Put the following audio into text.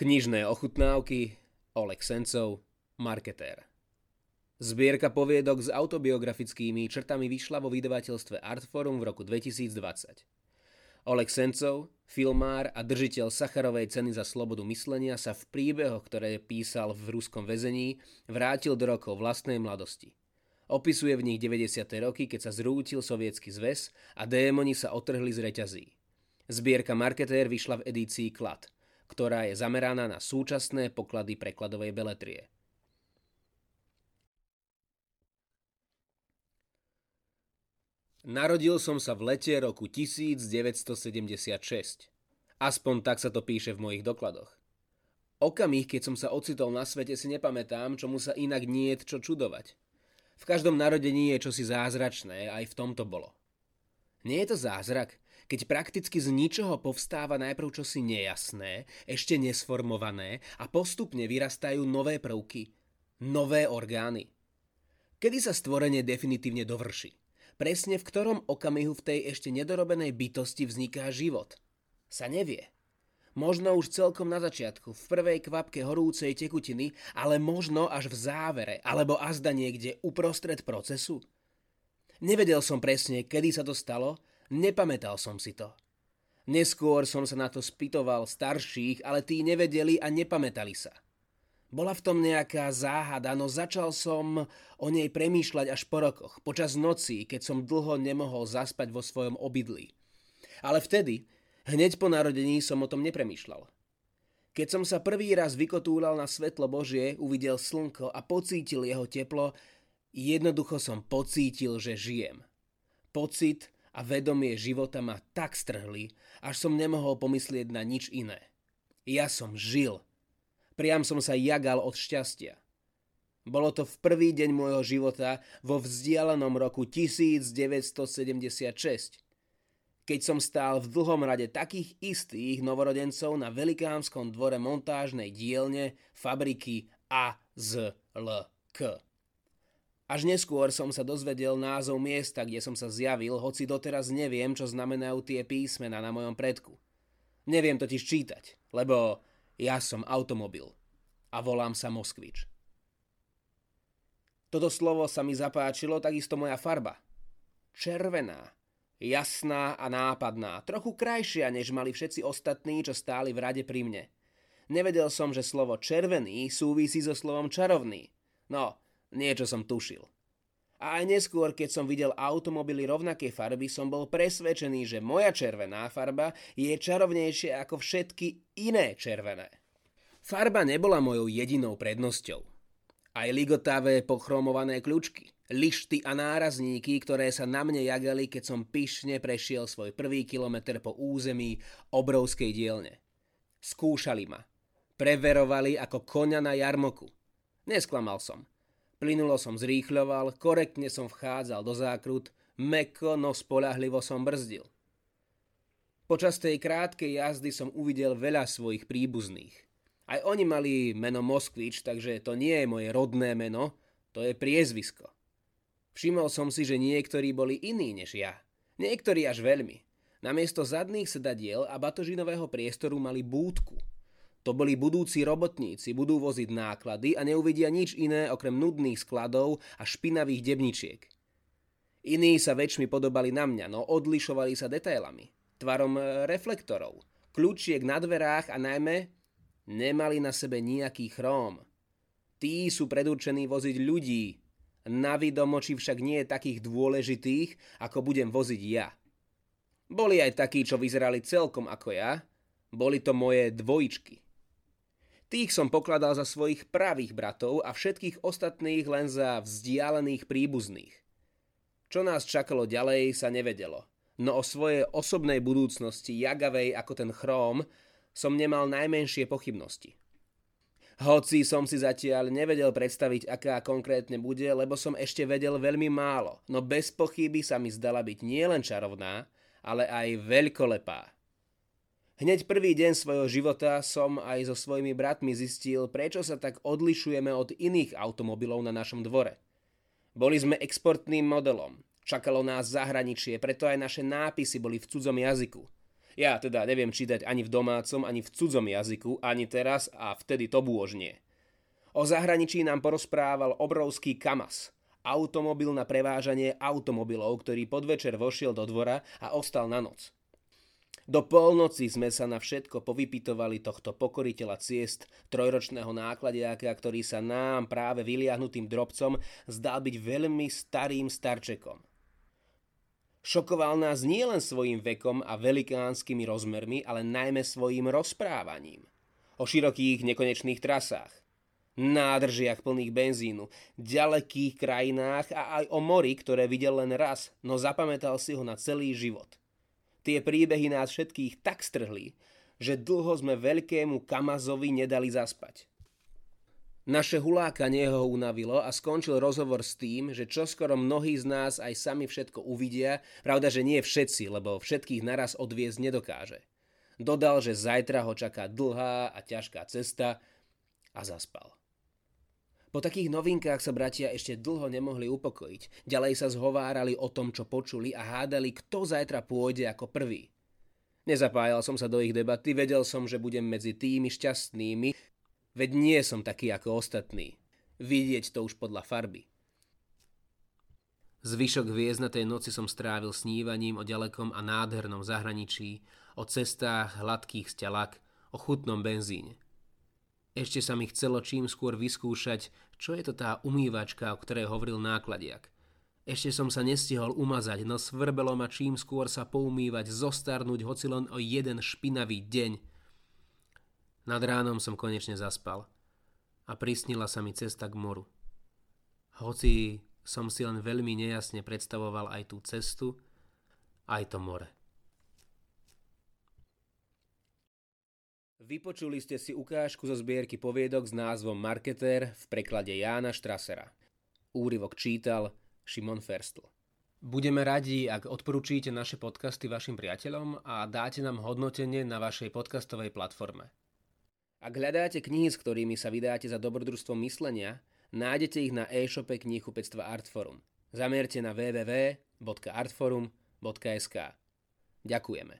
Knižné ochutnávky Oleg Sencov, marketér. Zbierka poviedok s autobiografickými črtami vyšla vo vydavateľstve Artforum v roku 2020. Oleg Sencov, filmár a držiteľ Sacharovej ceny za slobodu myslenia sa v príbehoch, ktoré písal v ruskom väzení, vrátil do rokov vlastnej mladosti. Opisuje v nich 90. roky, keď sa zrútil sovietský zväz a démoni sa otrhli z reťazí. Zbierka Marketér vyšla v edícii Klad – ktorá je zameraná na súčasné poklady prekladovej beletrie. Narodil som sa v lete roku 1976. Aspoň tak sa to píše v mojich dokladoch. Okamih, keď som sa ocitol na svete, si nepamätám, čomu sa inak nie čo čudovať. V každom narodení je čosi zázračné, aj v tomto bolo. Nie je to zázrak, keď prakticky z ničoho povstáva najprv čosi nejasné, ešte nesformované a postupne vyrastajú nové prvky, nové orgány. Kedy sa stvorenie definitívne dovrší? Presne v ktorom okamihu v tej ešte nedorobenej bytosti vzniká život? Sa nevie. Možno už celkom na začiatku, v prvej kvapke horúcej tekutiny, ale možno až v závere, alebo azda niekde uprostred procesu. Nevedel som presne, kedy sa to stalo, Nepamätal som si to. Neskôr som sa na to spýtoval starších, ale tí nevedeli a nepamätali sa. Bola v tom nejaká záhada, no začal som o nej premýšľať až po rokoch, počas nocí, keď som dlho nemohol zaspať vo svojom obydlí. Ale vtedy, hneď po narodení som o tom nepremýšľal. Keď som sa prvý raz vykotúľal na svetlo Božie, uvidel slnko a pocítil jeho teplo, jednoducho som pocítil, že žijem. Pocit, a vedomie života ma tak strhli, až som nemohol pomyslieť na nič iné. Ja som žil. Priam som sa jagal od šťastia. Bolo to v prvý deň môjho života vo vzdialenom roku 1976, keď som stál v dlhom rade takých istých novorodencov na velikánskom dvore montážnej dielne fabriky AZLK. Až neskôr som sa dozvedel názov miesta, kde som sa zjavil, hoci doteraz neviem, čo znamenajú tie písmena na mojom predku. Neviem totiž čítať, lebo ja som automobil a volám sa Moskvič. Toto slovo sa mi zapáčilo, takisto moja farba. Červená, jasná a nápadná, trochu krajšia, než mali všetci ostatní, čo stáli v rade pri mne. Nevedel som, že slovo červený súvisí so slovom čarovný. No, Niečo som tušil. A aj neskôr, keď som videl automobily rovnakej farby, som bol presvedčený, že moja červená farba je čarovnejšia ako všetky iné červené. Farba nebola mojou jedinou prednosťou. Aj ligotavé pochromované kľúčky, lišty a nárazníky, ktoré sa na mne jagali, keď som pyšne prešiel svoj prvý kilometr po území obrovskej dielne. Skúšali ma. Preverovali ako koňa na jarmoku. Nesklamal som. Plynulo som zrýchľoval, korektne som vchádzal do zákrut, meko, no spolahlivo som brzdil. Počas tej krátkej jazdy som uvidel veľa svojich príbuzných. Aj oni mali meno Moskvič, takže to nie je moje rodné meno, to je priezvisko. Všimol som si, že niektorí boli iní než ja. Niektorí až veľmi. Namiesto zadných sedadiel a batožinového priestoru mali búdku – to boli budúci robotníci, budú voziť náklady a neuvidia nič iné okrem nudných skladov a špinavých debničiek. Iní sa väčšmi podobali na mňa, no odlišovali sa detailami, tvarom e, reflektorov, kľúčiek na dverách a najmä nemali na sebe nejaký chróm. Tí sú predurčení voziť ľudí, na vidomoči však nie je takých dôležitých, ako budem voziť ja. Boli aj takí, čo vyzerali celkom ako ja, boli to moje dvojičky. Tých som pokladal za svojich pravých bratov a všetkých ostatných len za vzdialených príbuzných. Čo nás čakalo ďalej sa nevedelo, no o svojej osobnej budúcnosti jagavej ako ten chróm som nemal najmenšie pochybnosti. Hoci som si zatiaľ nevedel predstaviť, aká konkrétne bude, lebo som ešte vedel veľmi málo, no bez pochyby sa mi zdala byť nielen čarovná, ale aj veľkolepá. Hneď prvý deň svojho života som aj so svojimi bratmi zistil, prečo sa tak odlišujeme od iných automobilov na našom dvore. Boli sme exportným modelom. Čakalo nás zahraničie, preto aj naše nápisy boli v cudzom jazyku. Ja teda neviem čítať ani v domácom, ani v cudzom jazyku, ani teraz a vtedy to bôž. O zahraničí nám porozprával obrovský kamas, automobil na prevážanie automobilov, ktorý podvečer vošiel do dvora a ostal na noc. Do polnoci sme sa na všetko povypitovali tohto pokoriteľa ciest trojročného nákladiaka, ktorý sa nám práve vyliahnutým drobcom zdal byť veľmi starým starčekom. Šokoval nás nielen svojim vekom a velikánskymi rozmermi, ale najmä svojim rozprávaním. O širokých nekonečných trasách, nádržiach plných benzínu, ďalekých krajinách a aj o mori, ktoré videl len raz, no zapamätal si ho na celý život. Tie príbehy nás všetkých tak strhli, že dlho sme veľkému Kamazovi nedali zaspať. Naše hulákanie ho unavilo a skončil rozhovor s tým, že čoskoro mnohí z nás aj sami všetko uvidia, pravda, že nie všetci, lebo všetkých naraz odviezť nedokáže. Dodal, že zajtra ho čaká dlhá a ťažká cesta a zaspal. Po takých novinkách sa bratia ešte dlho nemohli upokojiť. Ďalej sa zhovárali o tom, čo počuli a hádali, kto zajtra pôjde ako prvý. Nezapájal som sa do ich debaty, vedel som, že budem medzi tými šťastnými, veď nie som taký ako ostatní. Vidieť to už podľa farby. Zvyšok hviezdnatej noci som strávil snívaním o ďalekom a nádhernom zahraničí, o cestách hladkých stelak, o chutnom benzíne. Ešte sa mi chcelo čím skôr vyskúšať, čo je to tá umývačka, o ktorej hovoril nákladiak. Ešte som sa nestihol umazať, no svrbelo ma čím skôr sa poumývať, zostarnúť hoci len o jeden špinavý deň. Nad ránom som konečne zaspal a prisnila sa mi cesta k moru. Hoci som si len veľmi nejasne predstavoval aj tú cestu, aj to more. Vypočuli ste si ukážku zo zbierky poviedok s názvom Marketér v preklade Jána Štrasera. Úryvok čítal Šimon Ferstl. Budeme radi, ak odporúčite naše podcasty vašim priateľom a dáte nám hodnotenie na vašej podcastovej platforme. Ak hľadáte knihy, s ktorými sa vydáte za dobrodružstvom myslenia, nájdete ich na e-shope knihkupectva Artforum. Zamierte na www.artforum.sk Ďakujeme.